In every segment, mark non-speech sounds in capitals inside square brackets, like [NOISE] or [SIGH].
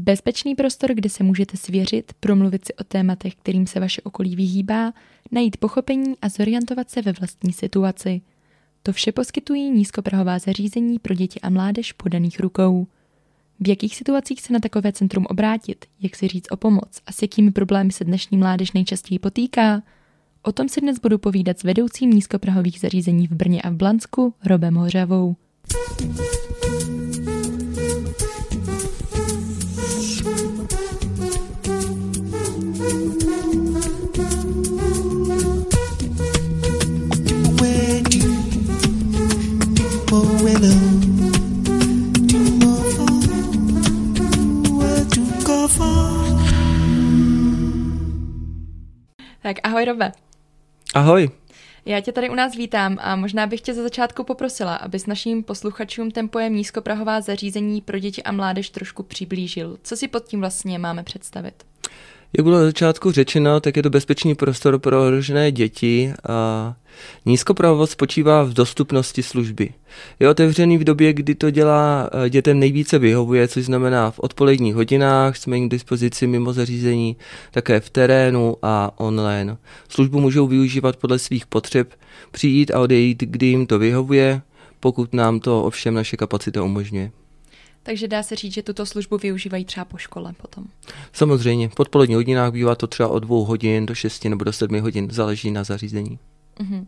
Bezpečný prostor, kde se můžete svěřit, promluvit si o tématech, kterým se vaše okolí vyhýbá, najít pochopení a zorientovat se ve vlastní situaci. To vše poskytují nízkoprahová zařízení pro děti a mládež podaných rukou. V jakých situacích se na takové centrum obrátit, jak si říct o pomoc a s jakými problémy se dnešní mládež nejčastěji potýká? O tom si dnes budu povídat s vedoucím nízkoprahových zařízení v Brně a v Blansku, Robem Hořavou. Tak ahoj Robe. Ahoj. Já tě tady u nás vítám a možná bych tě za začátku poprosila, abys našim posluchačům ten pojem nízkoprahová zařízení pro děti a mládež trošku přiblížil. Co si pod tím vlastně máme představit? Jak bylo na začátku řečeno, tak je to bezpečný prostor pro ohrožené děti a nízkopravost spočívá v dostupnosti služby. Je otevřený v době, kdy to dělá eh, dětem nejvíce vyhovuje, což znamená v odpoledních hodinách, jsme jim k dispozici mimo zařízení, také v terénu a online. Službu můžou využívat podle svých potřeb, přijít a odejít, kdy jim to vyhovuje, pokud nám to ovšem naše kapacita umožňuje. Takže dá se říct, že tuto službu využívají třeba po škole potom. Samozřejmě, v odpoledních hodinách bývá to třeba od dvou hodin do šesti nebo do sedmi hodin, záleží na zařízení. Mm-hmm.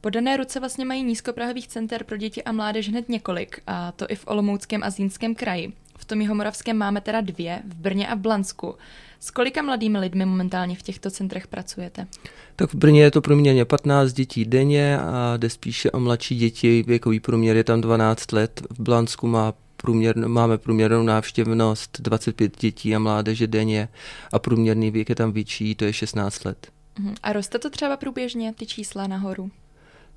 Podané ruce vlastně mají nízkoprahových center pro děti a mládež hned několik, a to i v Olomouckém a Zlínském kraji. V tom Jihomoravském máme teda dvě, v Brně a v Blansku. S kolika mladými lidmi momentálně v těchto centrech pracujete? Tak v Brně je to průměrně 15 dětí denně a jde spíše o mladší děti, věkový průměr je tam 12 let. V Blansku má průměr, máme průměrnou návštěvnost 25 dětí a mládeže denně a průměrný věk je tam větší, to je 16 let. Mhm. A roste to třeba průběžně, ty čísla nahoru?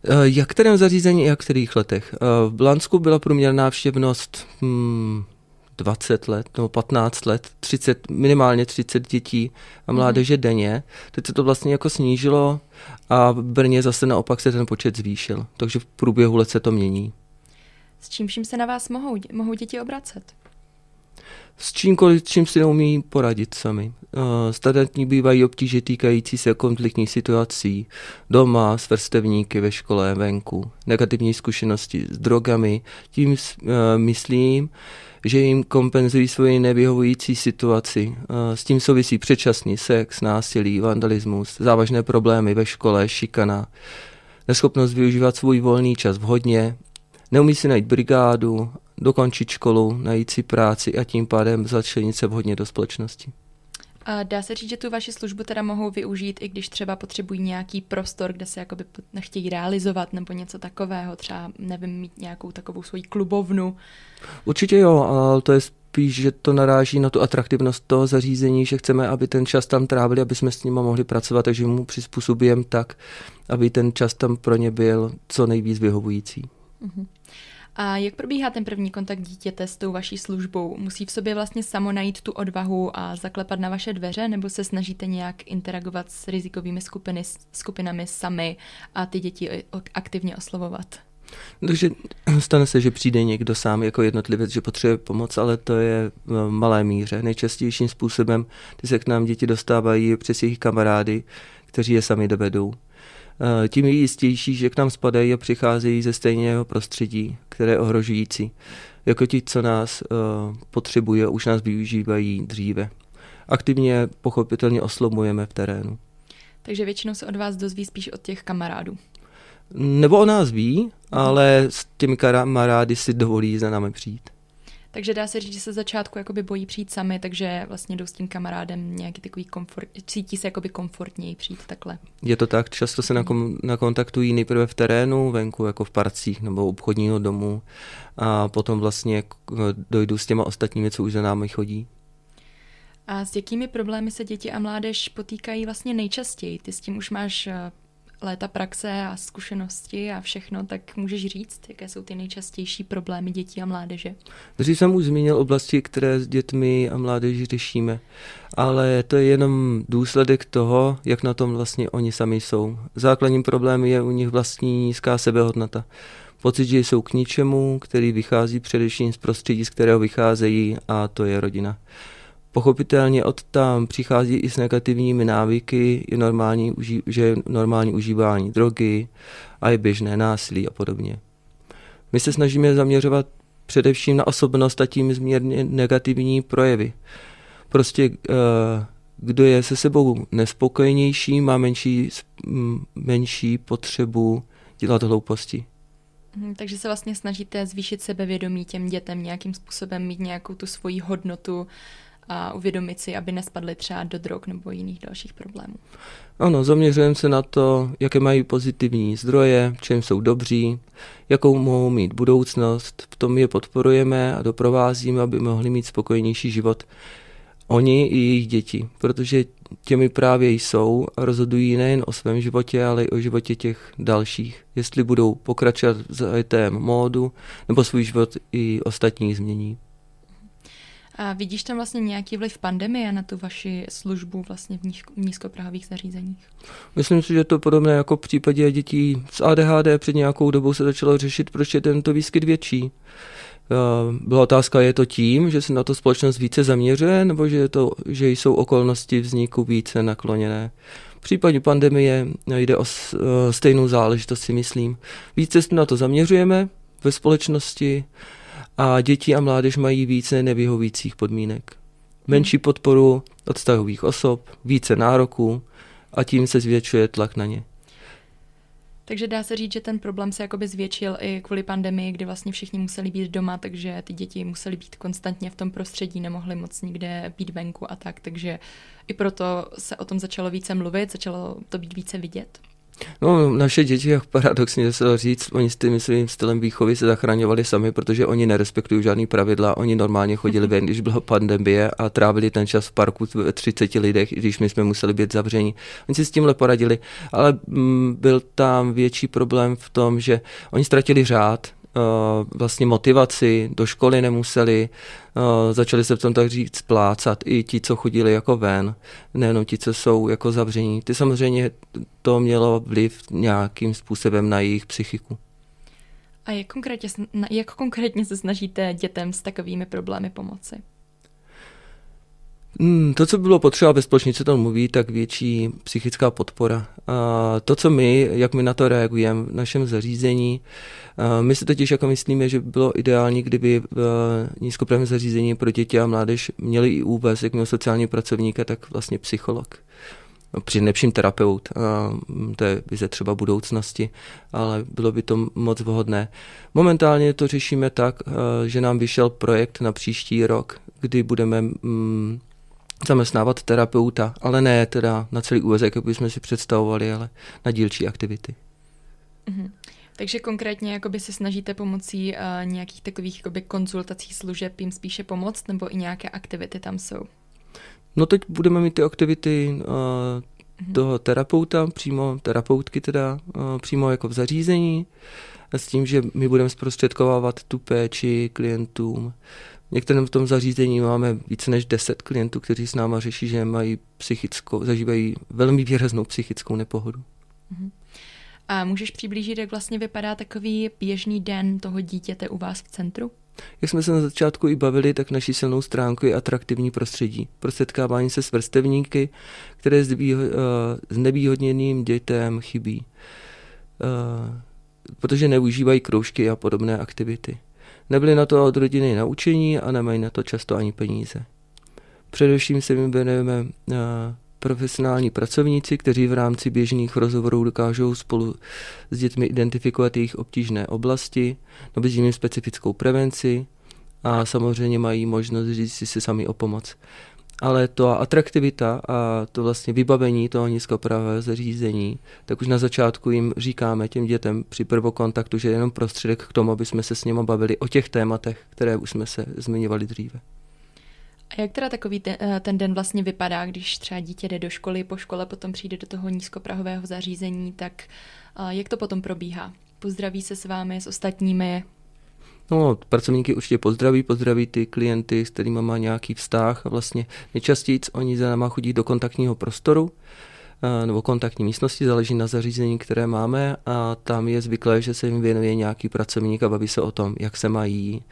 Eh, jak kterém zařízení, jak kterých letech? Eh, v Blansku byla průměrná návštěvnost hmm, 20 let nebo 15 let, 30, minimálně 30 dětí a mládeže mm. denně. Teď se to vlastně jako snížilo a v Brně zase naopak se ten počet zvýšil. Takže v průběhu let se to mění. S čím vším se na vás mohou, mohou děti obracet? S čímkoliv, čím si neumí poradit sami. Uh, standardní bývají obtíže týkající se konfliktních situací doma, s vrstevníky ve škole, venku, negativní zkušenosti s drogami. Tím uh, myslím, že jim kompenzují svoji nevyhovující situaci. Uh, s tím souvisí předčasný sex, násilí, vandalismus, závažné problémy ve škole, šikana, neschopnost využívat svůj volný čas vhodně, neumí si najít brigádu, dokončit školu, najít si práci a tím pádem začlenit se vhodně do společnosti. A dá se říct, že tu vaši službu teda mohou využít, i když třeba potřebují nějaký prostor, kde se jakoby nechtějí realizovat nebo něco takového, třeba nevím, mít nějakou takovou svoji klubovnu. Určitě jo, ale to je spíš, že to naráží na tu atraktivnost toho zařízení, že chceme, aby ten čas tam trávili, aby jsme s nimi mohli pracovat, takže mu přizpůsobujeme tak, aby ten čas tam pro ně byl co nejvíc vyhovující. Uh-huh. A jak probíhá ten první kontakt dítěte s tou vaší službou? Musí v sobě vlastně samo najít tu odvahu a zaklepat na vaše dveře, nebo se snažíte nějak interagovat s rizikovými skupiny, skupinami sami a ty děti aktivně oslovovat? Takže [CLEARS THROAT] stane se, že přijde někdo sám jako jednotlivec, že potřebuje pomoc, ale to je v malé míře. Nejčastějším způsobem, kdy se k nám děti dostávají přes jejich kamarády, kteří je sami dovedou. Eh, tím je jistější, že k nám spadají a přicházejí ze stejného prostředí, které je ohrožující. Jako ti, co nás uh, potřebuje, už nás využívají dříve. Aktivně pochopitelně oslovujeme v terénu. Takže většinou se od vás dozví spíš od těch kamarádů. Nebo o nás ví, ale s těmi kamarády si dovolí za námi přijít. Takže dá se říct, že se začátku jakoby bojí přijít sami, takže vlastně jdou s tím kamarádem nějaký takový komfort, cítí se jakoby komfortněji přijít takhle. Je to tak, často se nakom, nakontaktují nejprve v terénu, venku, jako v parcích nebo obchodního domu a potom vlastně dojdu s těma ostatními, co už za námi chodí. A s jakými problémy se děti a mládež potýkají vlastně nejčastěji? Ty s tím už máš eh, léta praxe a zkušenosti a všechno, tak můžeš říct, jaké jsou ty nejčastější problémy dětí a mládeže? Dřív jsem už zmínil oblasti, které s dětmi a mládeží řešíme, ale to je jenom důsledek toho, jak na tom vlastně oni sami jsou. Základním problémem je u nich vlastní nízká sebehodnota. Pocit, že jsou k ničemu, který vychází především z prostředí, z kterého vycházejí a to je rodina. Pochopitelně od tam přichází i s negativními návyky, je normální, že normální užívání drogy a je běžné násilí a podobně. My se snažíme zaměřovat především na osobnost a tím zmírně negativní projevy. Prostě uh, kdo je se sebou nespokojenější, má menší, menší potřebu dělat hlouposti. Mhm, takže se vlastně snažíte zvýšit sebevědomí těm dětem, nějakým způsobem mít nějakou tu svoji hodnotu a uvědomit si, aby nespadly třeba do drog nebo jiných dalších problémů. Ano, zaměřujeme se na to, jaké mají pozitivní zdroje, čem jsou dobří, jakou mohou mít budoucnost, v tom je podporujeme a doprovázíme, aby mohli mít spokojenější život oni i jejich děti, protože těmi právě jsou a rozhodují nejen o svém životě, ale i o životě těch dalších. Jestli budou pokračovat v zajetém módu, nebo svůj život i ostatní změní. A vidíš tam vlastně nějaký vliv pandemie na tu vaši službu vlastně v nízkoprahových zařízeních? Myslím si, že to podobné jako v případě dětí s ADHD před nějakou dobou se začalo řešit, proč je tento výskyt větší. Byla otázka, je to tím, že se na to společnost více zaměřuje, nebo že, je to, že jsou okolnosti vzniku více nakloněné. V případě pandemie jde o stejnou záležitost, si myslím. Více se na to zaměřujeme ve společnosti a děti a mládež mají více nevyhovících podmínek. Menší podporu od vztahových osob, více nároků a tím se zvětšuje tlak na ně. Takže dá se říct, že ten problém se jakoby zvětšil i kvůli pandemii, kdy vlastně všichni museli být doma, takže ty děti museli být konstantně v tom prostředí, nemohli moc nikde být venku a tak, takže i proto se o tom začalo více mluvit, začalo to být více vidět. No, naše děti, jak paradoxně se říct, oni s tím svým stylem výchovy se zachraňovali sami, protože oni nerespektují žádný pravidla, oni normálně chodili [LAUGHS] ven, když byla pandemie a trávili ten čas v parku ve 30 lidech, když my jsme museli být zavření. Oni si s tímhle poradili, ale mm, byl tam větší problém v tom, že oni ztratili řád, vlastně motivaci, do školy nemuseli, eh, začali se v tom tak říct plácat i ti, co chodili jako ven, nejenom ti, co jsou jako zavření. Ty samozřejmě to mělo vliv nějakým způsobem na jejich psychiku. A jak konkrétně, jak konkrétně se snažíte dětem s takovými problémy pomoci? Hmm, to, co bylo potřeba ve společnici, to mluví, tak větší psychická podpora. A to, co my, jak my na to reagujeme v našem zařízení, my si totiž jako myslíme, že bylo ideální, kdyby v nízkoprávním zařízení pro děti a mládež měli i úvaz, jak měl sociální pracovníka, tak vlastně psycholog. No, při nejlepším terapeut, mm, to je vize třeba budoucnosti, ale bylo by to moc vhodné. Momentálně to řešíme tak, že nám vyšel projekt na příští rok, kdy budeme mm, zaměstnávat terapeuta, ale ne teda na celý úvezek, jak bychom si představovali, ale na dílčí aktivity. Mm-hmm. Takže konkrétně jakoby se snažíte pomocí uh, nějakých takových jakoby konzultací služeb jim spíše pomoct, nebo i nějaké aktivity tam jsou? No teď budeme mít ty aktivity uh, mm-hmm. toho terapeuta, přímo terapeutky teda, uh, přímo jako v zařízení, s tím, že my budeme zprostředkovávat tu péči klientům. Některém v tom zařízení máme více než 10 klientů, kteří s náma řeší, že mají psychickou, zažívají velmi výraznou psychickou nepohodu. Mm-hmm. A můžeš přiblížit, jak vlastně vypadá takový běžný den toho dítěte u vás v centru? Jak jsme se na začátku i bavili, tak naší silnou stránku je atraktivní prostředí. Pro setkávání se s vrstevníky, které s uh, nevýhodněným dětem chybí. Uh, protože neužívají kroužky a podobné aktivity. Nebyli na to od rodiny naučení a nemají na to často ani peníze. Především se mi věnujeme uh, profesionální pracovníci, kteří v rámci běžných rozhovorů dokážou spolu s dětmi identifikovat jejich obtížné oblasti, nabízí jim specifickou prevenci a samozřejmě mají možnost říct si sami o pomoc. Ale to atraktivita a to vlastně vybavení toho nízkopravého zařízení, tak už na začátku jim říkáme těm dětem při prvokontaktu, že je jenom prostředek k tomu, aby jsme se s nimi bavili o těch tématech, které už jsme se zmiňovali dříve. A jak teda takový ten, eh, ten den vlastně vypadá, když třeba dítě jde do školy, po škole potom přijde do toho nízkoprahového zařízení, tak eh, jak to potom probíhá? Pozdraví se s vámi, s ostatními? No, pracovníky určitě pozdraví, pozdraví ty klienty, s kterými má nějaký vztah a vlastně nejčastěji oni za náma chodí do kontaktního prostoru, eh, nebo kontaktní místnosti, záleží na zařízení, které máme a tam je zvyklé, že se jim věnuje nějaký pracovník a baví se o tom, jak se mají,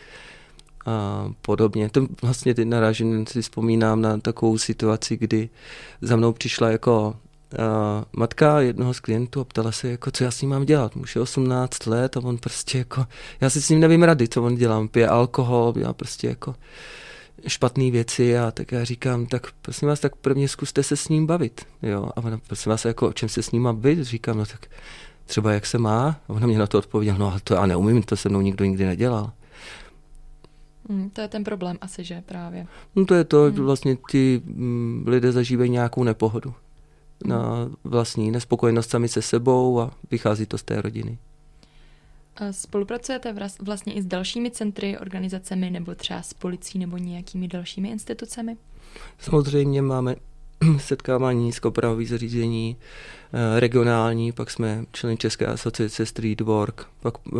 a podobně. To vlastně teď narážím, si vzpomínám na takovou situaci, kdy za mnou přišla jako uh, matka jednoho z klientů a ptala se, jako, co já s ním mám dělat. Muž je 18 let a on prostě jako, já si s ním nevím rady, co on dělá. On pije alkohol, já prostě jako špatné věci a tak já říkám, tak prosím vás, tak prvně zkuste se s ním bavit. Jo? A ona, prosím vás, jako o čem se s ním má bavit? Říkám, no tak třeba jak se má? A ona mě na to odpověděla, no ale to já neumím, to se mnou nikdo nikdy nedělal. Hmm, to je ten problém asi, že právě. No to je to, hmm. vlastně ti mm, lidé zažívají nějakou nepohodu. Na vlastní nespokojenost sami se sebou a vychází to z té rodiny. Spolupracujete vlastně i s dalšími centry, organizacemi nebo třeba s policií nebo nějakými dalšími institucemi? Samozřejmě máme [CLEARS THROAT] setkávání s kopravových zařízení eh, regionální, pak jsme členy České asociace Street Work, pak eh,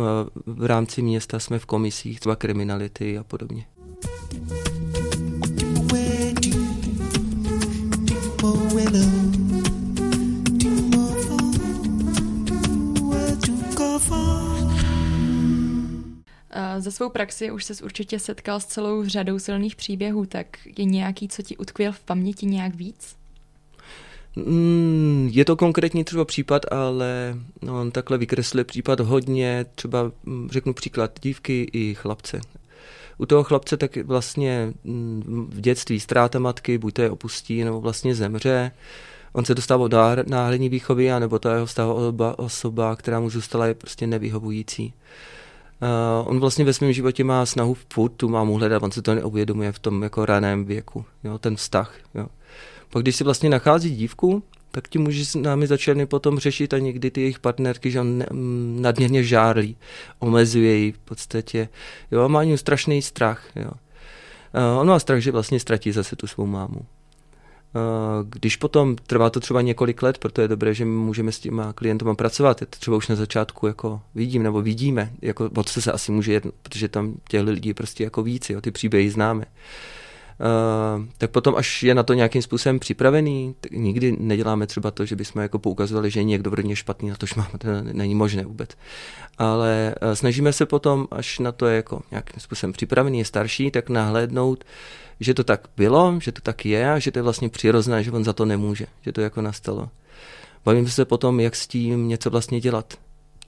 v rámci města jsme v komisích třeba kriminality a podobně. Za svou praxi už ses určitě setkal s celou řadou silných příběhů, tak je nějaký, co ti utkvěl v paměti nějak víc? Mm, je to konkrétní třeba případ, ale no, on takhle vykreslil případ hodně, třeba mm, řeknu příklad dívky i chlapce. U toho chlapce tak vlastně mm, v dětství ztráta matky, buď to je opustí, nebo vlastně zemře. On se dostává do náhradní výchovy, anebo ta jeho vztahová osoba, která mu zůstala, je prostě nevyhovující. Uh, on vlastně ve svém životě má snahu furt tu mámu hledat, on se to neuvědomuje v tom jako raném věku, jo, ten vztah. Jo. Pak když si vlastně nachází dívku, tak ti muži s námi začali potom řešit a někdy ty jejich partnerky, že on ne, m, nadměrně žárlí, omezuje ji v podstatě. Jo, a má strašný strach. Jo. Uh, on má strach, že vlastně ztratí zase tu svou mámu. Eh, když potom trvá to třeba několik let, proto je dobré, že můžeme s těma klientama pracovat. Je to třeba už na začátku jako vidím nebo vidíme, jako co se asi může jednat, protože tam těch lidí prostě jako víc, jo, ty příběhy známe. Uh, tak potom, až je na to nějakým způsobem připravený, tak nikdy neděláme třeba to, že bychom jako poukazovali, že je někdo v špatný, na to, že máme, to není možné vůbec. Ale uh, snažíme se potom, až na to je jako nějakým způsobem připravený, je starší, tak nahlédnout, uh, že to tak bylo, že to tak je a že to je vlastně přirozené, že on za to nemůže, že to jako nastalo. Bavím se potom, jak s tím něco vlastně dělat,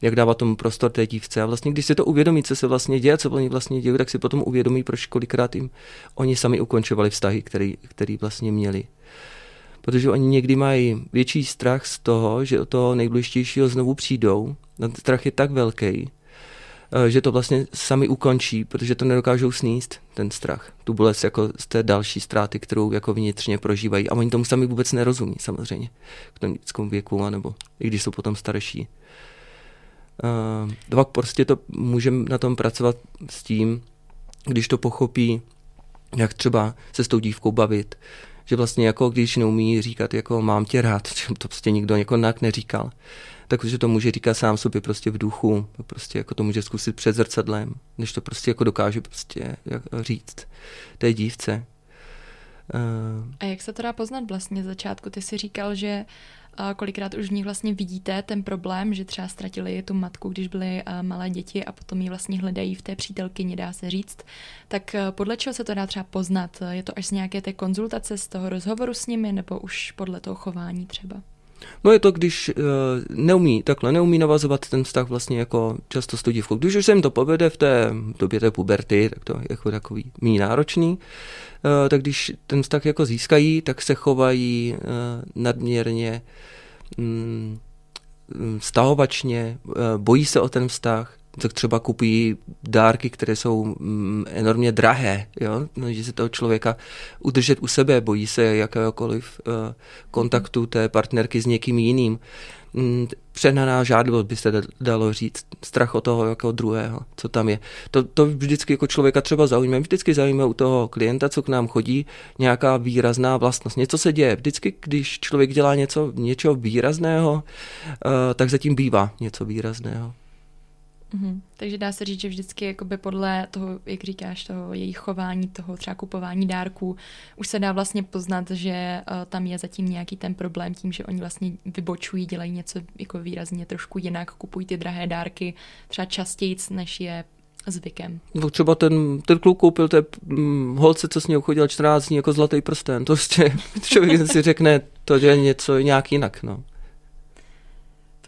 jak dávat tomu prostor té dívce. A vlastně, když si to uvědomí, co se vlastně děje, co oni vlastně dějí, tak si potom uvědomí, proč kolikrát jim oni sami ukončovali vztahy, který, který vlastně měli. Protože oni někdy mají větší strach z toho, že od toho nejdůležitějšího znovu přijdou. Ten strach je tak velký, že to vlastně sami ukončí, protože to nedokážou sníst, ten strach, tu bolest jako z té další ztráty, kterou jako vnitřně prožívají. A oni tomu sami vůbec nerozumí, samozřejmě, v tom dětském věku, anebo i když jsou potom starší. Uh, prostě to můžeme na tom pracovat s tím, když to pochopí, jak třeba se s tou dívkou bavit, že vlastně jako když neumí říkat jako mám tě rád, [LAUGHS] to prostě nikdo jako neříkal, takže to může říkat sám sobě prostě v duchu, prostě jako to může zkusit před zrcadlem, než to prostě jako dokáže prostě říct té dívce. Uh, a jak se to dá poznat vlastně z začátku? Ty si říkal, že a kolikrát už v nich vlastně vidíte ten problém, že třeba ztratili tu matku, když byly malé děti a potom ji vlastně hledají v té přítelkyni, dá se říct. Tak podle čeho se to dá třeba poznat? Je to až z nějaké té konzultace, z toho rozhovoru s nimi, nebo už podle toho chování třeba? No je to, když uh, neumí takhle, neumí navazovat ten vztah vlastně jako často s dívkou. Když už se jim to povede v té době té puberty, tak to je jako takový méně náročný, uh, tak když ten vztah jako získají, tak se chovají uh, nadměrně stahovačně, uh, bojí se o ten vztah, tak třeba kupují dárky, které jsou mm, enormně drahé, jo? No, že se toho člověka udržet u sebe, bojí se jakéhokoliv uh, kontaktu té partnerky s někým jiným. Mm, přehnaná žádlivost by se dalo říct, strach o toho jako druhého, co tam je. To, to vždycky jako člověka třeba zaujme, vždycky zaujme u toho klienta, co k nám chodí, nějaká výrazná vlastnost. Něco se děje. Vždycky, když člověk dělá něco, něčeho výrazného, uh, tak zatím bývá něco výrazného. Mm-hmm. Takže dá se říct, že vždycky jakoby podle toho, jak říkáš, toho jejich chování, toho třeba kupování dárků, už se dá vlastně poznat, že uh, tam je zatím nějaký ten problém tím, že oni vlastně vybočují, dělají něco jako výrazně trošku jinak, kupují ty drahé dárky třeba častěji, než je zvykem. No třeba ten, ten kluk koupil té hm, holce, co s ní chodil 14 dní jako zlatý prsten. To prostě [LAUGHS] člověk si řekne, to je něco nějak jinak. No.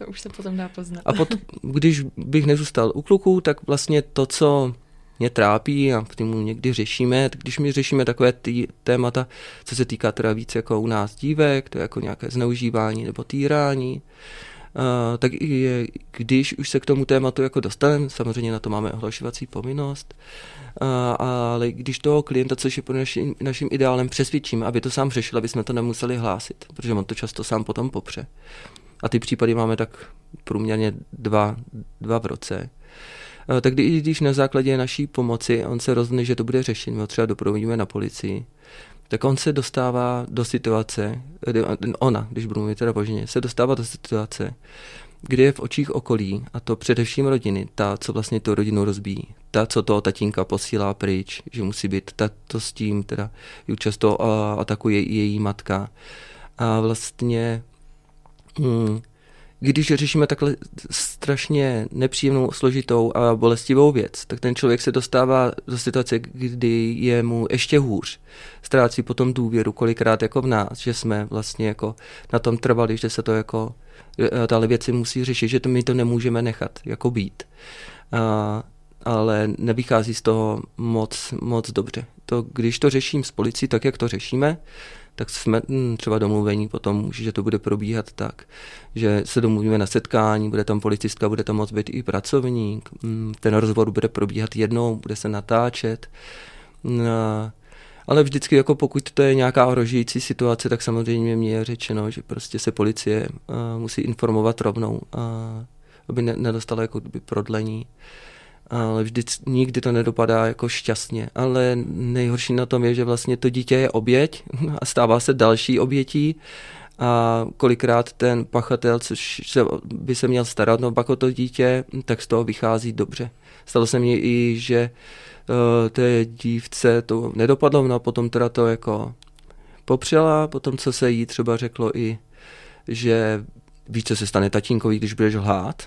To už se potom dá poznat. A pot, když bych nezůstal u kluků, tak vlastně to, co mě trápí a tím někdy řešíme, když my řešíme takové ty témata, co se týká teda víc jako u nás dívek, to je jako nějaké zneužívání nebo týrání, Uh, tak je, když už se k tomu tématu jako dostaneme, samozřejmě na to máme ohlašovací povinnost, uh, ale když toho klienta, což je pro naším, naším ideálem, přesvědčíme, aby to sám řešil, aby jsme to nemuseli hlásit, protože on to často sám potom popře. A ty případy máme tak průměrně dva, dva v roce. Uh, tak když na základě naší pomoci on se rozhodne, že to bude my ho třeba doprovodíme na policii, tak on se dostává do situace, ona, když budu mluvit teda božně, se dostává do situace, kdy je v očích okolí, a to především rodiny, ta, co vlastně tu rodinu rozbíjí, ta, co toho tatínka posílá pryč, že musí být, ta to s tím teda ji často atakuje její matka. A vlastně když řešíme takhle strašně nepříjemnou, složitou a bolestivou věc, tak ten člověk se dostává do situace, kdy je mu ještě hůř. Ztrácí potom důvěru kolikrát jako v nás, že jsme vlastně jako na tom trvali, že se to jako eh, tahle věci musí řešit, že to my to nemůžeme nechat jako být. A, ale nevychází z toho moc, moc dobře. To, když to řeším s policií, tak jak to řešíme, tak jsme hm, třeba domluvení potom, že to bude probíhat tak, že se domluvíme na setkání, bude tam policistka, bude tam moc být i pracovník, hm, ten rozhovor bude probíhat jednou, bude se natáčet, no, ale vždycky jako pokud to je nějaká ohrožující situace, tak samozřejmě mě je řečeno, že prostě se policie musí informovat rovnou, aby ne, nedostala jako prodlení ale vždy, nikdy to nedopadá jako šťastně. Ale nejhorší na tom je, že vlastně to dítě je oběť [LAUGHS] a stává se další obětí a kolikrát ten pachatel, což se, by se měl starat no pak o to dítě, tak z toho vychází dobře. Stalo se mně i, že uh, té dívce to nedopadlo, no a potom teda to jako popřela, potom co se jí třeba řeklo i, že víš, co se stane tatínkovi, když budeš lhát.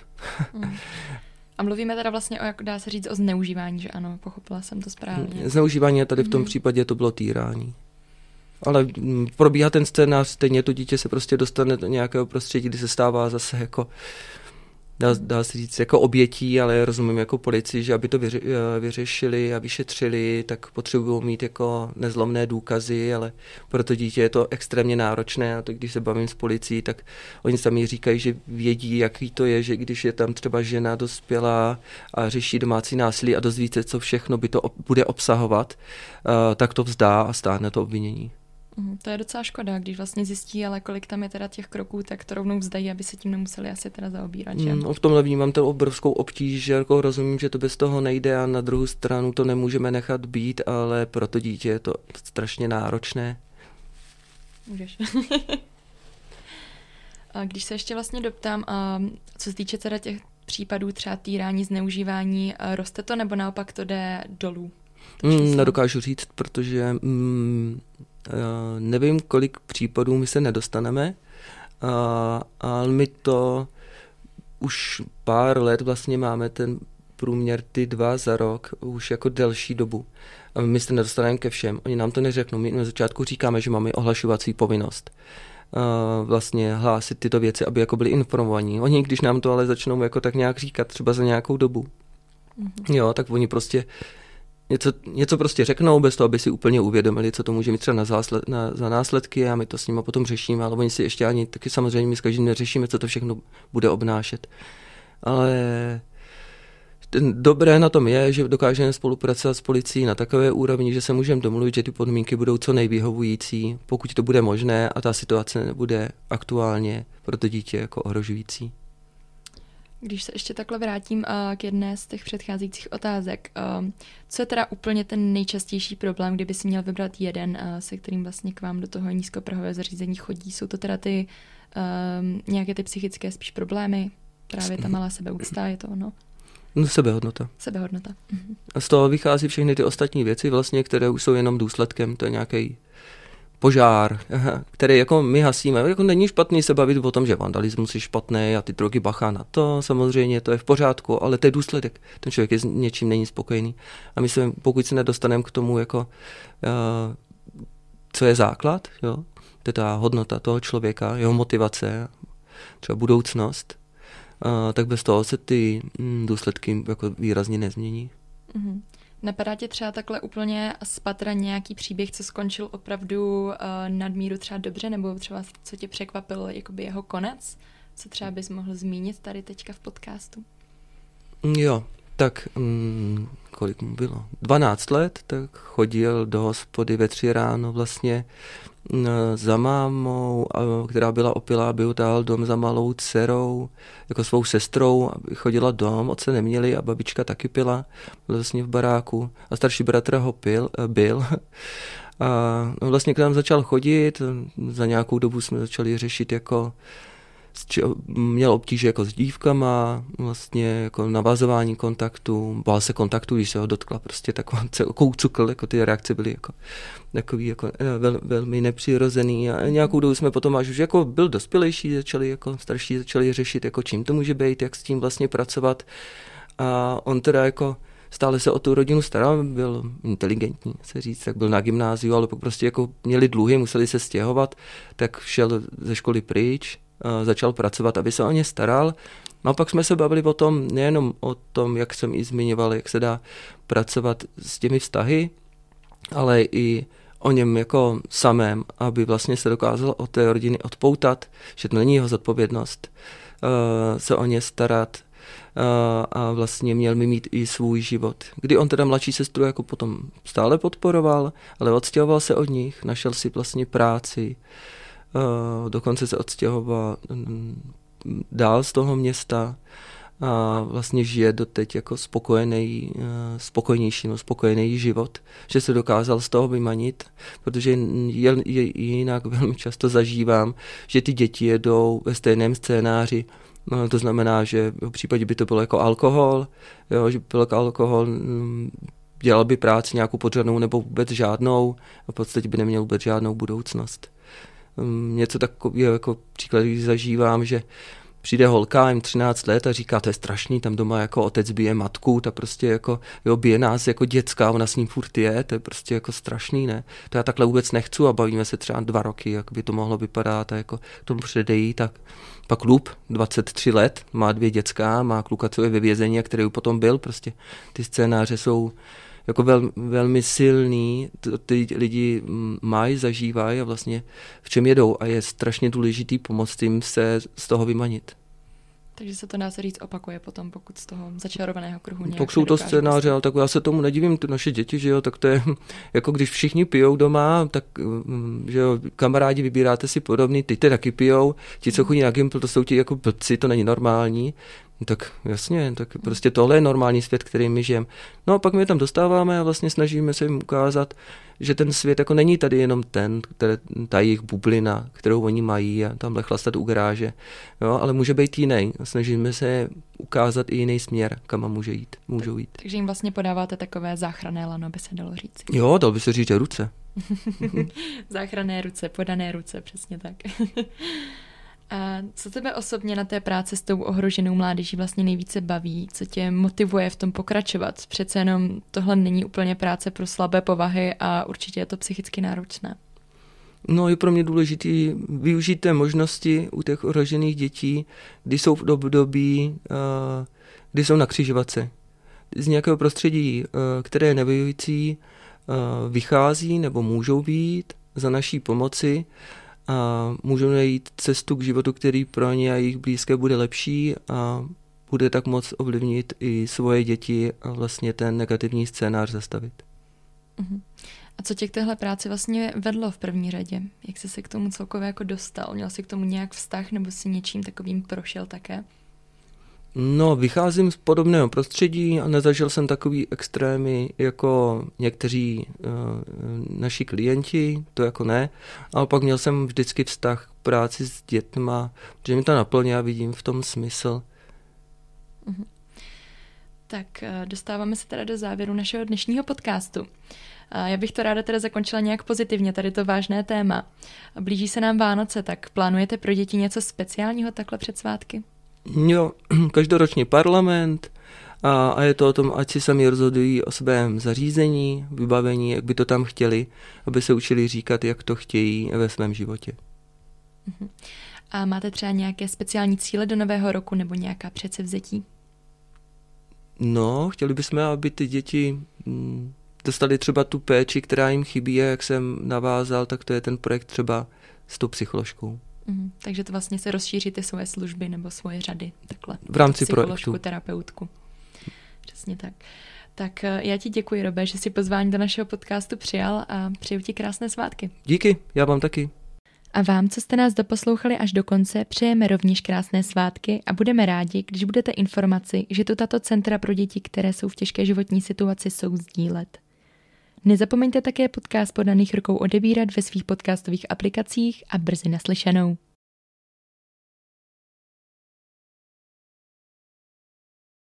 Mm. [LAUGHS] A mluvíme teda vlastně o, jak dá se říct, o zneužívání, že ano, pochopila jsem to správně. Zneužívání a tady v tom mm. případě to bylo týrání. Ale probíhá ten scénář, stejně to dítě se prostě dostane do nějakého prostředí, kdy se stává zase jako dá, dá se říct, jako obětí, ale rozumím jako policii, že aby to vyři, eh, vyřešili a vyšetřili, tak potřebují mít jako nezlomné důkazy, ale pro to dítě je to extrémně náročné a to když se bavím s policií, tak oni sami říkají, že vědí, jaký to je, že když je tam třeba žena dospělá a řeší domácí násilí a dozví se, co všechno by to bude obsahovat, uh, tak to vzdá a stáhne to obvinění. Mhm, to je docela škoda, když vlastně zjistí, ale kolik tam je teda těch kroků, tak to rovnou vzdají, aby se tím nemuseli asi teda zaobírat. Že? Mm, v tomhle vnímám to obrovskou obtíž, že jako rozumím, že to bez toho nejde a na druhou stranu to nemůžeme nechat být, ale pro to dítě je to strašně náročné. Můžeš. [LAUGHS] a když se ještě vlastně doptám, a co se týče teda těch případů třeba týrání, zneužívání, roste to nebo naopak to jde dolů? Mm, nedokážu říct, protože mm, nevím, kolik případů my se nedostaneme, ale my to už pár let vlastně máme ten průměr ty dva za rok už jako delší dobu. A my se nedostaneme ke všem. Oni nám to neřeknou. My na začátku říkáme, že máme ohlašovací povinnost. Uh, vlastně hlásit tyto věci, aby jako byli informovaní. Oni, když nám to ale začnou jako tak nějak říkat, třeba za nějakou dobu, mm-hmm. jo, tak oni prostě něco, něco prostě řeknou, bez toho, aby si úplně uvědomili, co to může mít třeba na zásled, na, za následky a my to s nimi potom řešíme, ale oni si ještě ani taky samozřejmě my s každým neřešíme, co to všechno bude obnášet. Ale ten dobré na tom je, že dokážeme spolupracovat s policií na takové úrovni, že se můžeme domluvit, že ty podmínky budou co nejvyhovující, pokud to bude možné a ta situace nebude aktuálně pro to dítě jako ohrožující. Když se ještě takhle vrátím uh, k jedné z těch předcházejících otázek, uh, co je teda úplně ten nejčastější problém, kdyby si měl vybrat jeden, uh, se kterým vlastně k vám do toho nízkoprahového zařízení chodí? Jsou to teda ty uh, nějaké ty psychické spíš problémy? Právě ta malá sebeúcta, je to ono? No, sebehodnota. Sebehodnota. Mhm. A z toho vychází všechny ty ostatní věci, vlastně, které už jsou jenom důsledkem, to je nějaký požár, [LAUGHS] který jako my hasíme. Jako není špatný se bavit o tom, že vandalismus je špatný a ty drogy bachá na to, samozřejmě to je v pořádku, ale to je důsledek. Ten člověk je s něčím není spokojený. A my se, pokud se nedostaneme k tomu, jako, uh, co je základ, jo, to je ta hodnota toho člověka, jeho motivace, třeba budoucnost, uh, tak bez toho se ty mm, důsledky jako výrazně nezmění. Mm-hmm. Napadá tě třeba takhle úplně z patra nějaký příběh, co skončil opravdu uh, nadmíru třeba dobře, nebo třeba co tě překvapil jakoby jeho konec? Co třeba bys mohl zmínit tady teďka v podcastu? Jo, tak um, kolik mu bylo? 12 let, tak chodil do hospody ve tři ráno vlastně za mámou, která byla opilá, aby utáhl dom za malou dcerou, jako svou sestrou, aby chodila dom, otce neměli a babička taky pila, vlastně v baráku a starší bratr ho pil, eh, byl. [LAUGHS] A vlastně k nám začal chodit, za nějakou dobu jsme začali řešit jako měl obtíže jako s dívkama, vlastně jako navazování kontaktu, bál se kontaktu, když se ho dotkla prostě taková [LAUGHS] koucukl, jako ty reakce byly jako takový jako eh, vel, velmi nepřirozený a nějakou dobu jsme potom až už jako byl dospělejší, začali jako starší začali řešit, jako čím to může být, jak s tím vlastně pracovat. A on teda jako stále se o tu rodinu staral, byl inteligentní, se říct, tak byl na gymnáziu, ale prostě jako měli dluhy, museli se stěhovat, tak šel ze školy pryč, začal pracovat, aby se o ně staral. No a pak jsme se bavili o tom, nejenom o tom, jak jsem i zmiňoval, jak se dá pracovat s těmi vztahy, ale i o něm jako samém, aby vlastně se dokázal o té rodiny odpoutat, že to není jeho zodpovědnost uh, se o ně starat uh, a vlastně měl mi mít i svůj život. Kdy on teda mladší sestru jako potom stále podporoval, ale odstěhoval se od nich, našel si vlastně práci, dokonce se odstěhoval mm, dál z toho města a vlastně žije doteď jako spokojený, uh, spokojnější, no, spokojený život, že se dokázal z toho vymanit, protože je, je, jinak velmi často zažívám, že ty děti jedou ve stejném scénáři, No, to znamená, že v případě by to bylo jako alkohol, jo, že by byl jako alkohol, mm, dělal by práci nějakou podřadnou nebo vůbec žádnou a v podstatě by neměl vůbec žádnou budoucnost. Mm, něco takového jako příklad, když zažívám, že přijde holka, jim 13 let a říká, to je strašný, tam doma jako otec bije matku, ta prostě jako, jo, bije nás jako dětská, ona s ním furt je, to je prostě jako strašný, ne? To já takhle vůbec nechci a bavíme se třeba dva roky, jak by to mohlo vypadat a jako tomu předejí, tak pak Lup, 23 let, má dvě dětská, má kluka, co je ve vězení a který potom byl, prostě ty scénáře jsou jako vel, velmi silný, ty lidi mají, zažívají a vlastně v čem jedou. A je strašně důležitý pomoct jim se z toho vymanit. Takže se to dá se říct opakuje potom, pokud z toho začarovaného kruhu nějak Pokud jsou to scénáře, ale tak já se tomu nedivím, ty naše děti, že jo, tak to je [LAUGHS] jako když všichni pijou doma, tak mm, že jo, kamarádi vybíráte si podobný, ty ty taky pijou, ti, co chodí na Gimpl, to jsou ti jako blbci, to není normální, tak jasně, tak prostě tohle je normální svět, který my žijeme. No a pak my tam dostáváme a vlastně snažíme se jim ukázat, že ten svět jako není tady jenom ten, které, ta jejich bublina, kterou oni mají a tamhle chlastat u garáže, jo, ale může být jiný. Snažíme se ukázat i jiný směr, kam může jít, můžou jít. Takže jim vlastně podáváte takové záchranné lano, by se dalo říct. Jo, dal by se říct, že ruce. [LAUGHS] záchranné ruce, podané ruce, přesně tak. [LAUGHS] A co tebe osobně na té práci s tou ohroženou mládeží vlastně nejvíce baví? Co tě motivuje v tom pokračovat? Přece jenom tohle není úplně práce pro slabé povahy a určitě je to psychicky náročné. No je pro mě důležité využít té možnosti u těch ohrožených dětí, kdy jsou v období, kdy jsou na křižovatce. Z nějakého prostředí, které je nevyující, vychází nebo můžou být za naší pomoci a můžou najít cestu k životu, který pro ně a jejich blízké bude lepší a bude tak moc ovlivnit i svoje děti a vlastně ten negativní scénář zastavit. Uh-huh. A co tě k téhle práci vlastně vedlo v první řadě? Jak jsi se k tomu celkově jako dostal? Měl jsi k tomu nějak vztah nebo si něčím takovým prošel také? No, vycházím z podobného prostředí a nezažil jsem takový extrémy jako někteří uh, naši klienti, to jako ne, ale pak měl jsem vždycky vztah k práci s dětma, že mi to naplně a vidím v tom smysl. Uh-huh. Tak uh, dostáváme se teda do závěru našeho dnešního podcastu. A já bych to ráda teda zakončila nějak pozitivně, tady to vážné téma. Blíží se nám Vánoce, tak plánujete pro děti něco speciálního takhle před svátky? Jo, [CLEARS THROAT] každoročně parlament a, a je to o tom, ať si sami rozhodují o svém zařízení, vybavení, jak by to tam chtěli, aby se učili říkat, jak to chtějí ve svém životě. Mhm. A máte třeba nějaké speciální cíle do nového roku nebo nějaká předsevzetí? No, chtěli bychom, aby ty děti mm, dostali třeba tu péči, která jim chybí a jak jsem navázal, tak to je ten projekt třeba s tou psycholožkou. Mm, takže to vlastně se rozšíří ty svoje služby nebo svoje řady takhle. V rámci projektu. terapeutku. Přesně tak. Tak eh, já ti děkuji, Robe, že jsi pozvání do našeho podcastu přijal a přeju ti krásné svátky. Díky, já vám taky. A vám, co jste nás doposlouchali až do konce, přejeme rovněž krásné svátky a budeme rádi, když budete informaci, že tu tato centra pro děti, které jsou v těžké životní situaci, jsou sdílet. Nezapomeňte také podcast podaných rukou odebírat ve svých podcastových aplikacích a brzy naslyšenou.